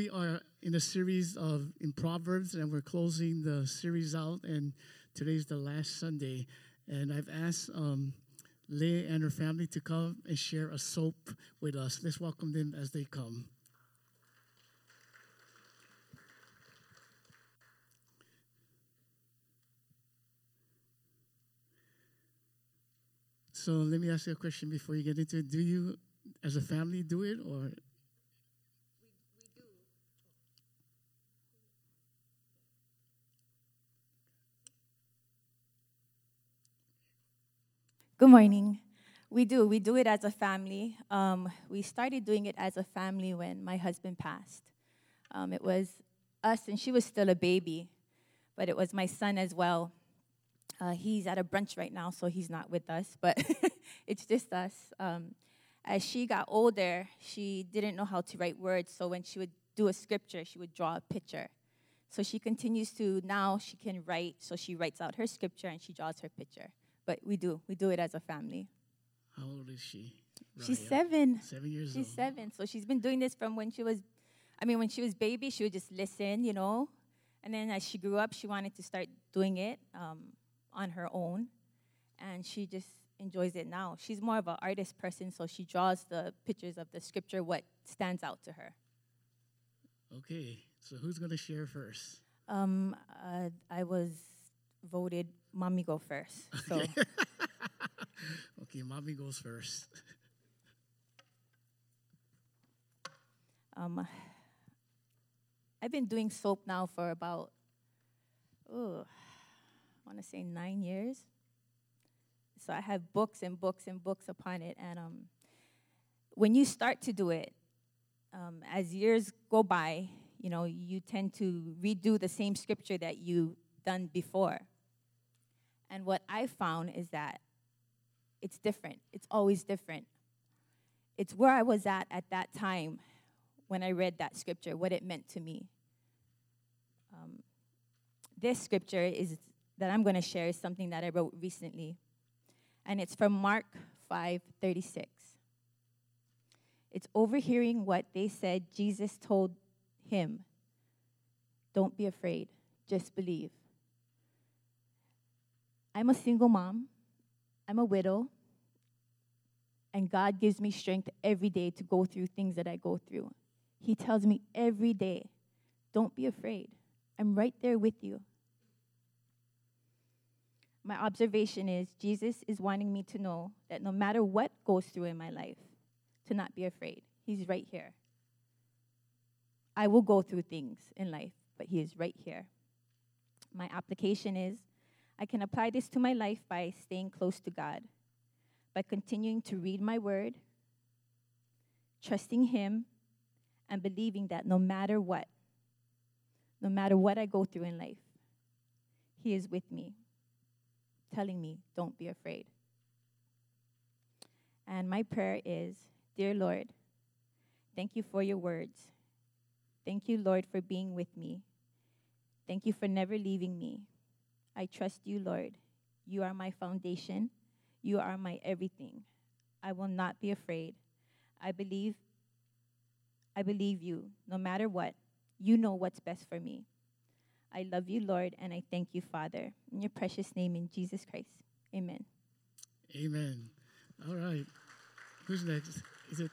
we are in a series of in Proverbs, and we're closing the series out. And today's the last Sunday, and I've asked um, and her family to come and share a soap with us. Let's welcome them as they come. So let me ask you a question before you get into it. Do you, as a family, do it or? Good morning. We do. We do it as a family. Um, we started doing it as a family when my husband passed. Um, it was us, and she was still a baby, but it was my son as well. Uh, he's at a brunch right now, so he's not with us, but it's just us. Um, as she got older, she didn't know how to write words, so when she would do a scripture, she would draw a picture. So she continues to, now she can write, so she writes out her scripture and she draws her picture. But we do, we do it as a family. How old is she? She's seven. Seven years old. She's seven. So she's been doing this from when she was, I mean, when she was baby, she would just listen, you know. And then as she grew up, she wanted to start doing it um, on her own. And she just enjoys it now. She's more of an artist person, so she draws the pictures of the scripture, what stands out to her. Okay, so who's going to share first? Um, uh, I was voted mommy go first. So Okay, mommy goes first. um, I've been doing soap now for about, oh, I want to say nine years. So I have books and books and books upon it. And um, when you start to do it, um, as years go by, you know, you tend to redo the same scripture that you've done before. And what I found is that it's different. It's always different. It's where I was at at that time when I read that scripture, what it meant to me. Um, this scripture is that I'm going to share is something that I wrote recently, and it's from Mark 5:36. It's overhearing what they said Jesus told him. Don't be afraid, just believe. I'm a single mom. I'm a widow. And God gives me strength every day to go through things that I go through. He tells me every day, don't be afraid. I'm right there with you. My observation is Jesus is wanting me to know that no matter what goes through in my life, to not be afraid. He's right here. I will go through things in life, but He is right here. My application is I can apply this to my life by staying close to God, by continuing to read my word, trusting Him, and believing that no matter what, no matter what I go through in life, He is with me, telling me, don't be afraid. And my prayer is Dear Lord, thank you for your words. Thank you, Lord, for being with me. Thank you for never leaving me. I trust you, Lord. You are my foundation. You are my everything. I will not be afraid. I believe I believe you. No matter what, you know what's best for me. I love you, Lord, and I thank you, Father. In your precious name in Jesus Christ. Amen. Amen. All right. Who's next? Is it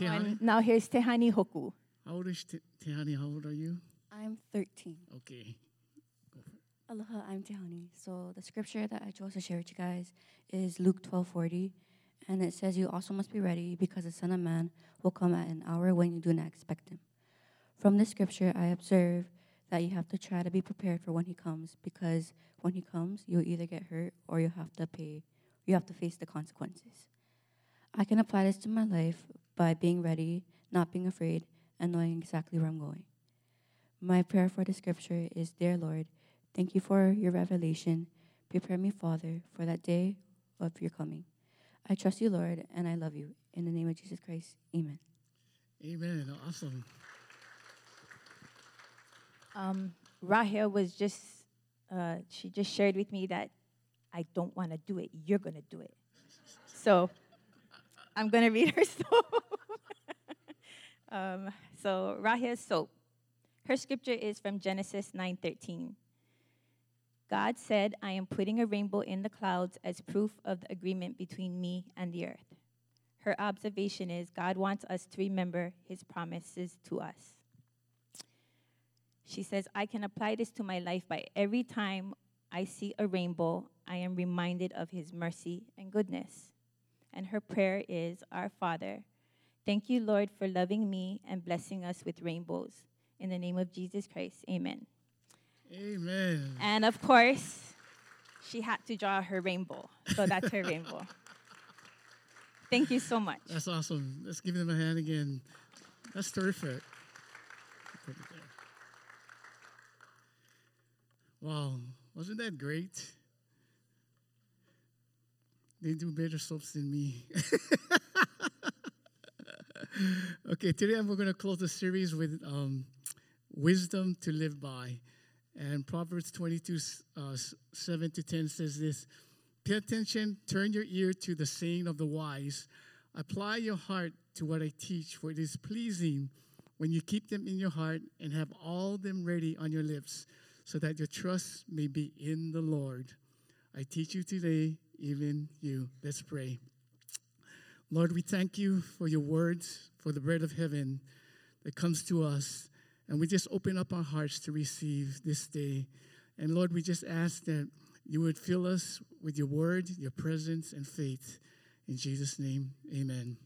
And Tehani? now here's Tehani Hoku. How old is Te- Tehani? How old are you? I'm 13. Okay. Aloha, I'm Tehani. So the scripture that I chose to share with you guys is Luke 12:40, and it says, "You also must be ready, because the Son of Man will come at an hour when you do not expect him." From this scripture, I observe that you have to try to be prepared for when he comes, because when he comes, you'll either get hurt or you have to pay, you have to face the consequences. I can apply this to my life by being ready, not being afraid, and knowing exactly where I'm going. My prayer for the scripture is, Dear Lord, thank you for your revelation. Prepare me, Father, for that day of your coming. I trust you, Lord, and I love you. In the name of Jesus Christ, amen. Amen. Awesome. Um, Rahel was just, uh, she just shared with me that I don't want to do it. You're going to do it. So I'm going to read her soap. um, so Rahel's soap. Her scripture is from Genesis 9:13. God said, "I am putting a rainbow in the clouds as proof of the agreement between me and the earth." Her observation is God wants us to remember his promises to us. She says, I can apply this to my life by every time I see a rainbow, I am reminded of his mercy and goodness. And her prayer is, Our Father, thank you, Lord, for loving me and blessing us with rainbows. In the name of Jesus Christ, amen. Amen. And of course, she had to draw her rainbow. So that's her rainbow. Thank you so much. That's awesome. Let's give them a hand again. That's terrific. Wow, wasn't that great? They do better soaps than me. okay, today we're going to close the series with um, wisdom to live by. And Proverbs 22, uh, 7 to 10 says this Pay attention, turn your ear to the saying of the wise. Apply your heart to what I teach, for it is pleasing when you keep them in your heart and have all them ready on your lips, so that your trust may be in the Lord. I teach you today, even you. Let's pray. Lord, we thank you for your words, for the bread of heaven that comes to us. And we just open up our hearts to receive this day. And Lord, we just ask that you would fill us with your word, your presence, and faith. In Jesus' name, amen.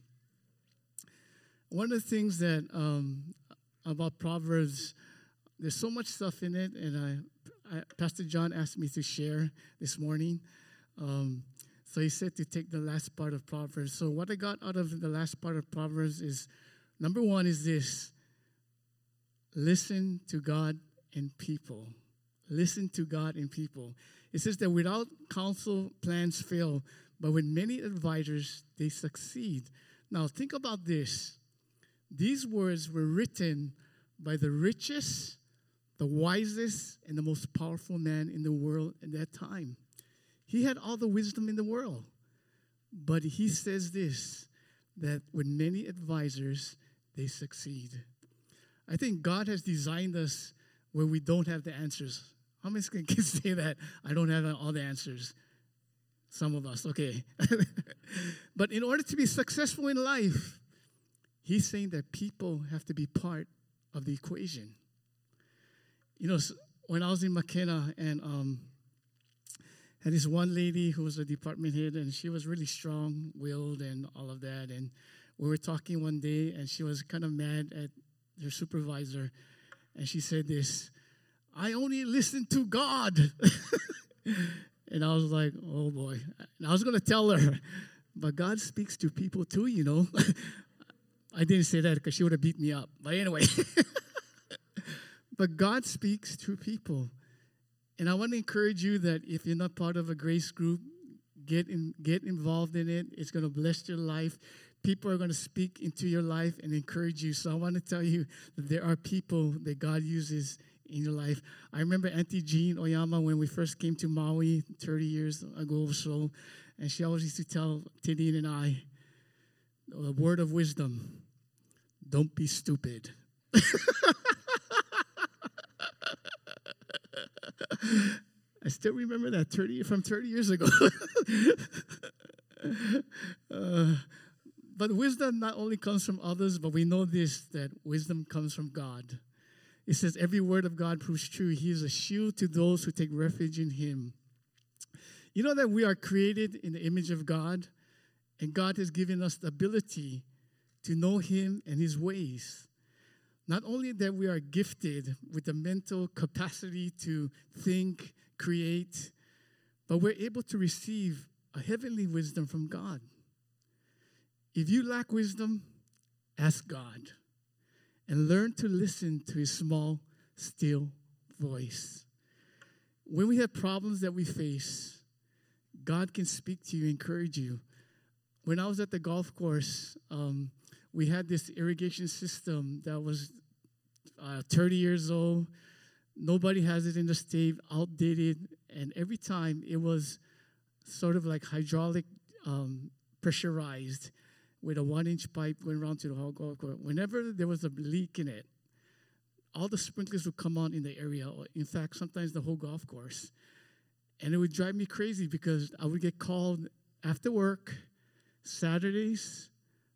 One of the things that um, about Proverbs, there's so much stuff in it, and I, I Pastor John asked me to share this morning. Um, so he said to take the last part of Proverbs. So what I got out of the last part of Proverbs is number one is this listen to God and people. Listen to God and people. It says that without counsel, plans fail, but with many advisors, they succeed. Now, think about this. These words were written by the richest, the wisest, and the most powerful man in the world at that time. He had all the wisdom in the world. But he says this that with many advisors, they succeed. I think God has designed us where we don't have the answers. How many can say that? I don't have all the answers. Some of us, okay. but in order to be successful in life, he's saying that people have to be part of the equation. You know, when I was in Makena and um, had this one lady who was a department head, and she was really strong willed and all of that. And we were talking one day, and she was kind of mad at her supervisor, and she said this I only listen to God. and I was like, oh boy. And I was going to tell her, but God speaks to people too, you know. I didn't say that because she would have beat me up. But anyway, but God speaks to people. And I want to encourage you that if you're not part of a grace group, get in, get involved in it. It's going to bless your life. People are going to speak into your life and encourage you. So I want to tell you that there are people that God uses in your life. I remember Auntie Jean Oyama when we first came to Maui 30 years ago or so, and she always used to tell Tidine and I a word of wisdom don't be stupid. I still remember that 30 from 30 years ago. uh, but wisdom not only comes from others, but we know this that wisdom comes from God. It says, Every word of God proves true. He is a shield to those who take refuge in Him. You know that we are created in the image of God, and God has given us the ability to know Him and His ways. Not only that we are gifted with the mental capacity to think, create, but we're able to receive a heavenly wisdom from God. If you lack wisdom, ask God and learn to listen to his small, still voice. When we have problems that we face, God can speak to you, encourage you. When I was at the golf course, um, we had this irrigation system that was uh, 30 years old. Nobody has it in the state, outdated, and every time it was sort of like hydraulic um, pressurized with a one inch pipe going around to the whole golf course. Whenever there was a leak in it, all the sprinklers would come on in the area, or in fact, sometimes the whole golf course. And it would drive me crazy because I would get called after work, Saturdays,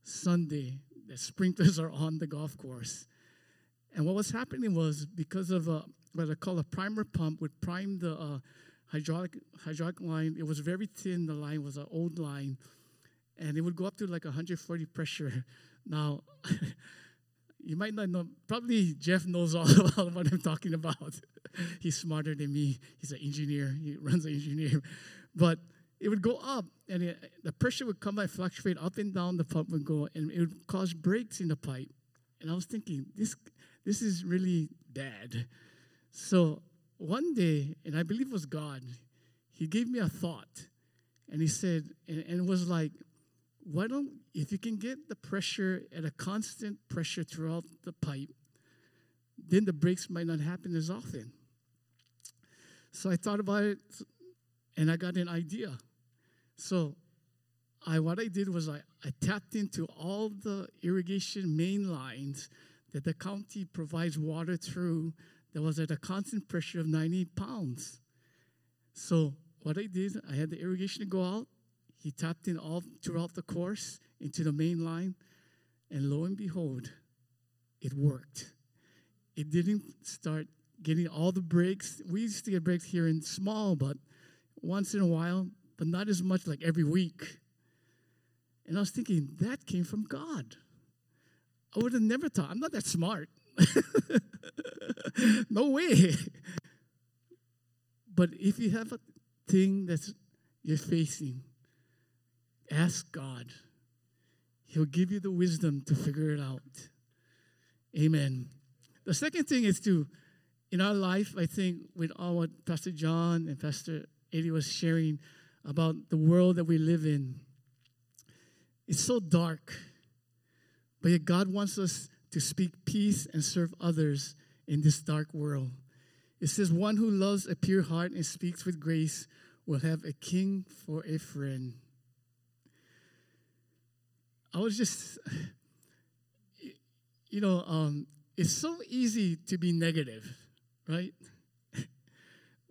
Sunday, the sprinklers are on the golf course. And what was happening was because of a, what I call a primer pump would prime the uh, hydraulic hydraulic line. It was very thin. The line was an old line, and it would go up to like 140 pressure. Now, you might not know. Probably Jeff knows all about what I'm talking about. He's smarter than me. He's an engineer. He runs an engineer, but it would go up, and it, the pressure would come and fluctuate up and down. The pump would go, and it would cause breaks in the pipe. And I was thinking, this this is really bad. So one day, and I believe it was God, He gave me a thought, and He said, and, and it was like, why don't if you can get the pressure at a constant pressure throughout the pipe, then the breaks might not happen as often. So I thought about it and I got an idea. So I what I did was I, I tapped into all the irrigation main lines that the county provides water through that was at a constant pressure of 90 pounds. So what I did, I had the irrigation go out. He tapped in all throughout the course into the main line, and lo and behold, it worked. It didn't start getting all the breaks. We used to get breaks here in small, but once in a while, but not as much like every week. And I was thinking, that came from God. I would have never thought, I'm not that smart. no way. But if you have a thing that you're facing, ask God. He'll give you the wisdom to figure it out. Amen. The second thing is to, in our life, I think, with all what Pastor John and Pastor Eddie was sharing about the world that we live in, it's so dark. But yet, God wants us to speak peace and serve others in this dark world. It says, One who loves a pure heart and speaks with grace will have a king for a friend. I was just, you know, um, it's so easy to be negative, right?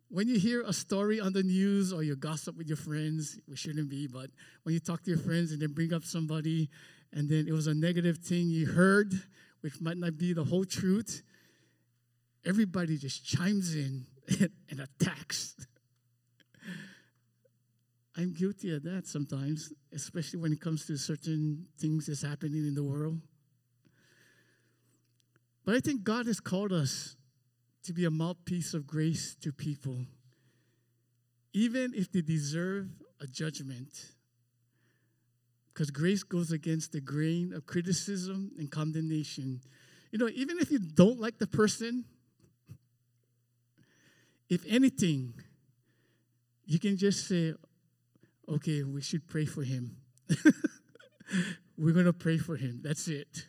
when you hear a story on the news or you gossip with your friends, we shouldn't be, but when you talk to your friends and then bring up somebody and then it was a negative thing you heard, which might not be the whole truth, everybody just chimes in and attacks. I'm guilty of that sometimes, especially when it comes to certain things that's happening in the world. But I think God has called us to be a mouthpiece of grace to people, even if they deserve a judgment. Because grace goes against the grain of criticism and condemnation. You know, even if you don't like the person, if anything, you can just say, okay, we should pray for him. We're going to pray for him. That's it.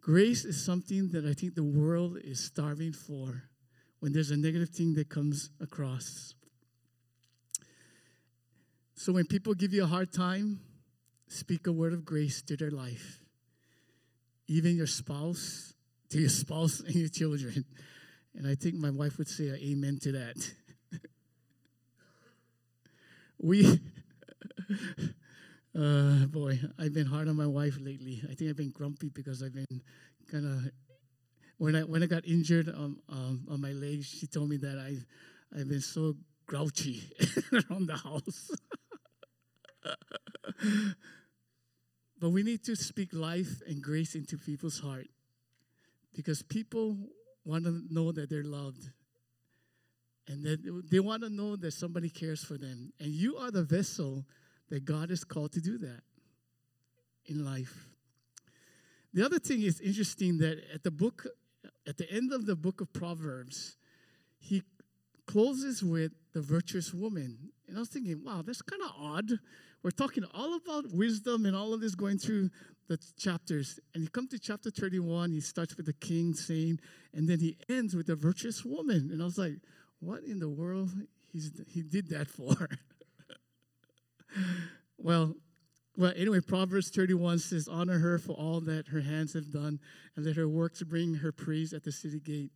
Grace is something that I think the world is starving for when there's a negative thing that comes across. So when people give you a hard time, speak a word of grace to their life. Even your spouse, to your spouse and your children. And I think my wife would say amen to that. We, uh, boy, I've been hard on my wife lately. I think I've been grumpy because I've been kind of. When I when I got injured on um, on my legs, she told me that I've I've been so grouchy around the house. but we need to speak life and grace into people's heart because people want to know that they're loved and that they want to know that somebody cares for them. And you are the vessel that God is called to do that in life. The other thing is interesting that at the book, at the end of the book of Proverbs, he closes with the virtuous woman. And I was thinking, wow, that's kind of odd. We're talking all about wisdom and all of this going through the chapters. And you come to chapter 31, he starts with the king saying, and then he ends with the virtuous woman. And I was like, what in the world he's, he did that for? well, Well, anyway, Proverbs 31 says, Honor her for all that her hands have done, and let her works bring her praise at the city gate.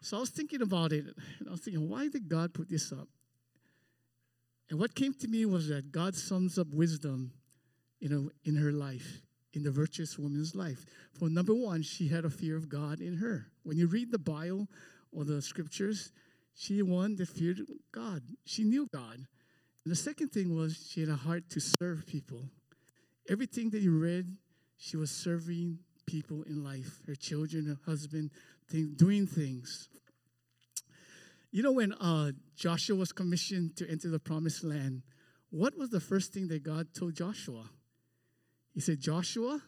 So I was thinking about it, and I was thinking, why did God put this up? And what came to me was that God sums up wisdom you know, in her life, in the virtuous woman's life. For number one, she had a fear of God in her. When you read the Bible or the scriptures, she one that feared God. She knew God. And the second thing was she had a heart to serve people. Everything that you read, she was serving people in life, her children, her husband, thing, doing things. You know, when uh, Joshua was commissioned to enter the promised land, what was the first thing that God told Joshua? He said, Joshua,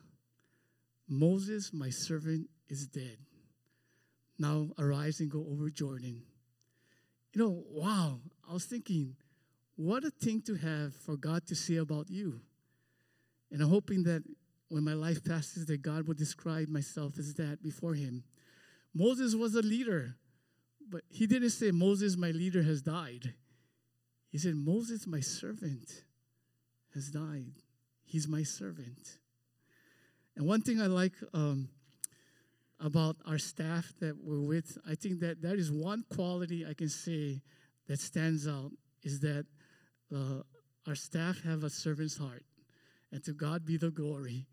Moses, my servant, is dead. Now arise and go over Jordan. You know, wow, I was thinking, what a thing to have for God to say about you. And I'm hoping that when my life passes, that God will describe myself as that before Him. Moses was a leader, but he didn't say, Moses, my leader, has died. He said, Moses, my servant, has died. He's my servant. And one thing I like um, about our staff that we're with, I think that that is one quality I can say that stands out is that uh, our staff have a servant's heart. And to God be the glory.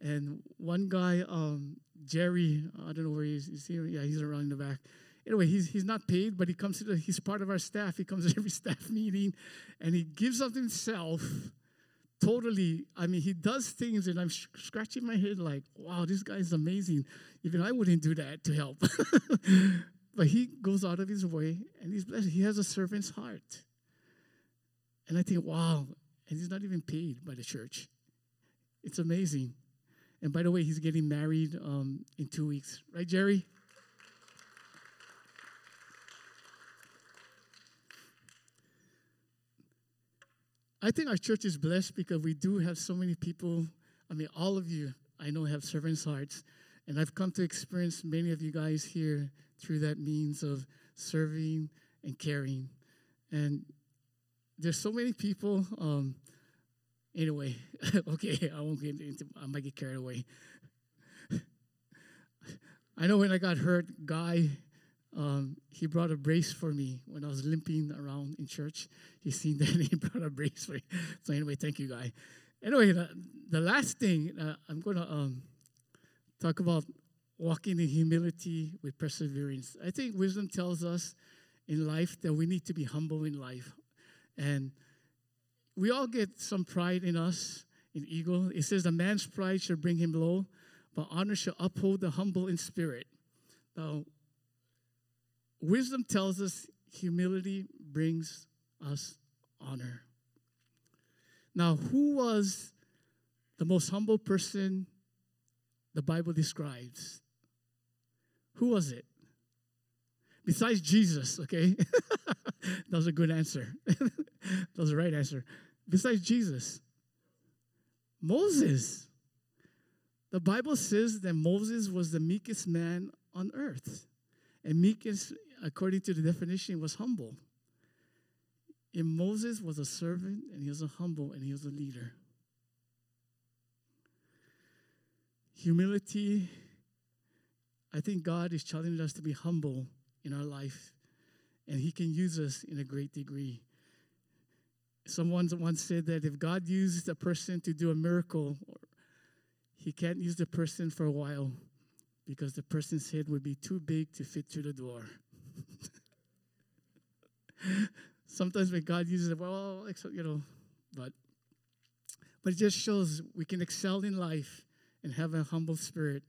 And one guy, um, Jerry, I don't know where he is. Is he? Yeah, he's around in the back. Anyway, he's, he's not paid, but he comes to the, he's part of our staff. He comes to every staff meeting and he gives of himself totally, I mean, he does things, and I'm sh- scratching my head like, wow, this guy is amazing. Even I wouldn't do that to help. but he goes out of his way, and he's blessed. He has a servant's heart. And I think, wow, and he's not even paid by the church. It's amazing. And by the way, he's getting married um, in two weeks. Right, Jerry? I think our church is blessed because we do have so many people. I mean, all of you I know have servants' hearts. And I've come to experience many of you guys here through that means of serving and caring. And there's so many people. Um, anyway, okay, I won't get into. I might get carried away. I know when I got hurt, Guy um, he brought a brace for me when I was limping around in church. He seen that he brought a brace for me. So anyway, thank you, guy. Anyway, the, the last thing uh, I'm going to um, talk about walking in humility with perseverance. I think wisdom tells us in life that we need to be humble in life, and we all get some pride in us, in ego. It says, "A man's pride shall bring him low, but honor shall uphold the humble in spirit." Now, Wisdom tells us humility brings us honor. Now, who was the most humble person the Bible describes? Who was it? Besides Jesus, okay? that was a good answer. that was the right answer. Besides Jesus, Moses. The Bible says that Moses was the meekest man on earth. And meekness according to the definition, was humble. And Moses was a servant, and he was a humble, and he was a leader. Humility, I think God is challenging us to be humble in our life, and he can use us in a great degree. Someone once said that if God used a person to do a miracle, he can't use the person for a while because the person's head would be too big to fit through the door. Sometimes when God uses it, well, except you know, but but it just shows we can excel in life and have a humble spirit.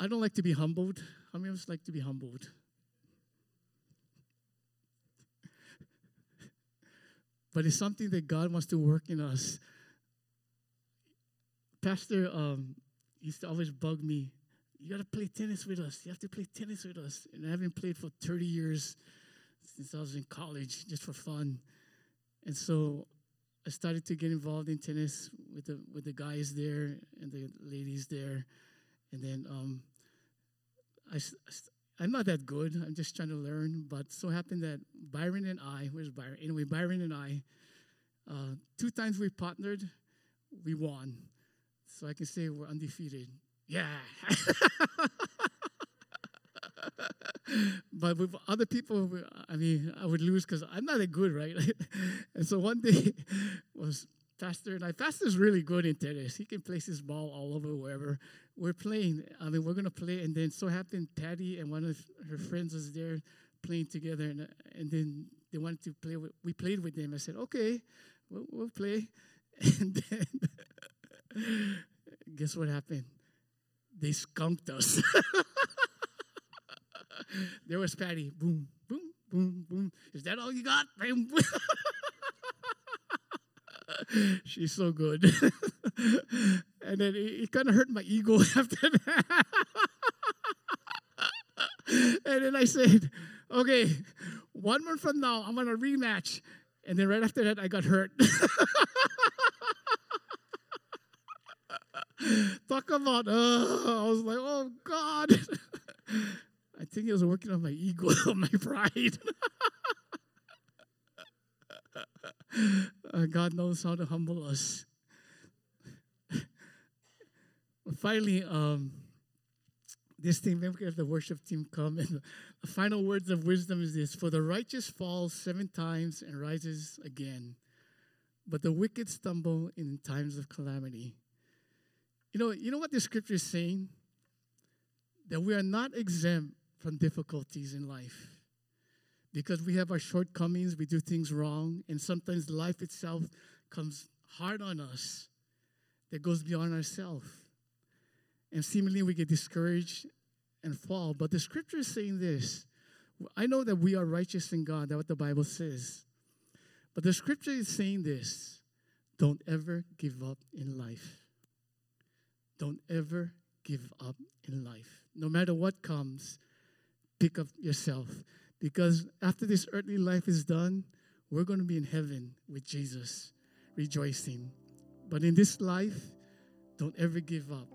I don't like to be humbled. How many of us like to be humbled? but it's something that God wants to work in us. Pastor um, used to always bug me you got to play tennis with us. You have to play tennis with us. And I haven't played for 30 years since I was in college, just for fun. And so I started to get involved in tennis with the with the guys there and the ladies there, and then um, I. I'm not that good. I'm just trying to learn. But so happened that Byron and I, where's Byron? Anyway, Byron and I Uh, two times we partnered, we won. So I can say we're undefeated. Yeah. but with other people, I mean, I would lose because I'm not that good, right? and so one day was Pastor and I. Pastor's really good in tennis. He can place his ball all over wherever we're playing. I mean, we're gonna play, and then so happened Patty and one of her friends was there playing together, and and then they wanted to play. With, we played with them. I said, okay, we'll, we'll play, and then guess what happened? They skunked us. there was Patty. Boom, boom, boom, boom. Is that all you got? Boom. She's so good. and then it, it kind of hurt my ego after that. and then I said, okay, one month from now, I'm going to rematch. And then right after that, I got hurt. About, uh, I was like, oh God. I think he was working on my ego, my pride. uh, God knows how to humble us. Finally, um, this team, we have the worship team come. And the final words of wisdom is this For the righteous falls seven times and rises again, but the wicked stumble in times of calamity. You know, you know what the scripture is saying? That we are not exempt from difficulties in life. Because we have our shortcomings, we do things wrong, and sometimes life itself comes hard on us that goes beyond ourselves. And seemingly we get discouraged and fall. But the scripture is saying this I know that we are righteous in God, that's what the Bible says. But the scripture is saying this don't ever give up in life. Don't ever give up in life. No matter what comes, pick up yourself. Because after this earthly life is done, we're going to be in heaven with Jesus, rejoicing. But in this life, don't ever give up.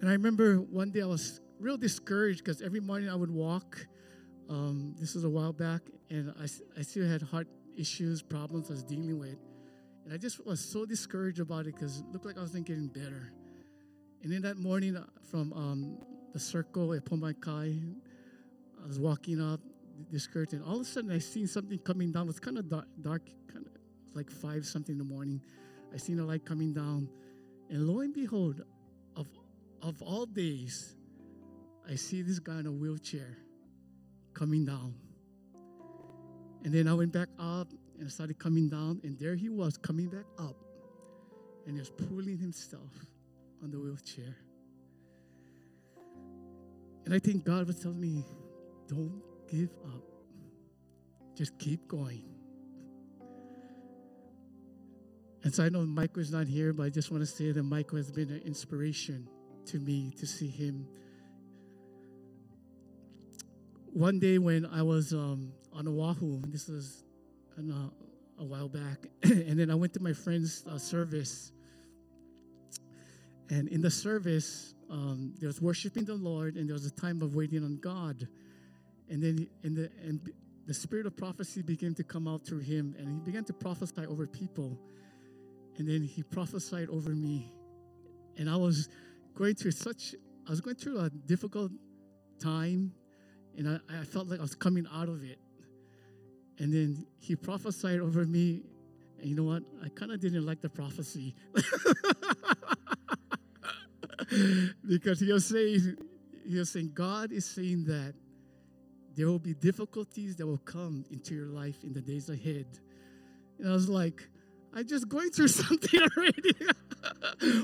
And I remember one day I was real discouraged because every morning I would walk. Um, this was a while back, and I, I still had heart issues, problems I was dealing with. And I just was so discouraged about it because it looked like I wasn't getting better. And in that morning uh, from um, the circle at Pomakai, I was walking up discouraged, and all of a sudden I seen something coming down. It was kind of dark, dark kind of like five something in the morning. I seen a light coming down, and lo and behold, of of all days, I see this guy in a wheelchair coming down. And then I went back up and started coming down, and there he was coming back up, and he was pulling himself on the wheelchair. And I think God was telling me, don't give up. Just keep going. And so I know Michael is not here, but I just want to say that Michael has been an inspiration to me to see him. One day when I was um, on Oahu, this was uh, a while back, and then I went to my friend's uh, service. And in the service, um, there was worshiping the Lord, and there was a time of waiting on God. And then in the and the spirit of prophecy began to come out through him, and he began to prophesy over people. And then he prophesied over me, and I was going through such I was going through a difficult time, and I, I felt like I was coming out of it. And then he prophesied over me, and you know what? I kind of didn't like the prophecy. because he was saying, he was saying, God is saying that there will be difficulties that will come into your life in the days ahead. And I was like, I'm just going through something already.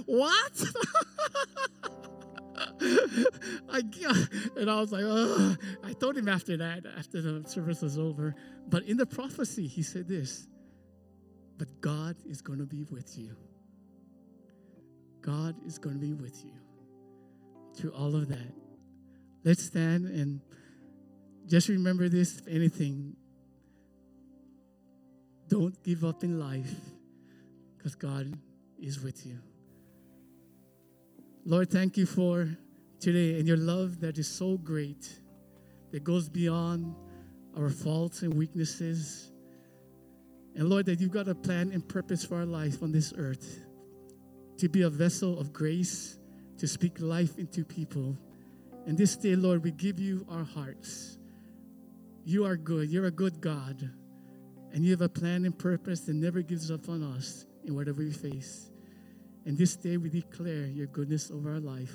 what? I, and I was like, Ugh. I told him after that, after the service was over. But in the prophecy, he said this But God is going to be with you. God is going to be with you through all of that. Let's stand and just remember this if anything, don't give up in life because God is with you. Lord, thank you for today and your love that is so great, that goes beyond our faults and weaknesses. And Lord, that you've got a plan and purpose for our life on this earth to be a vessel of grace, to speak life into people. And this day, Lord, we give you our hearts. You are good. You're a good God. And you have a plan and purpose that never gives up on us in whatever we face. And this day we declare your goodness over our life.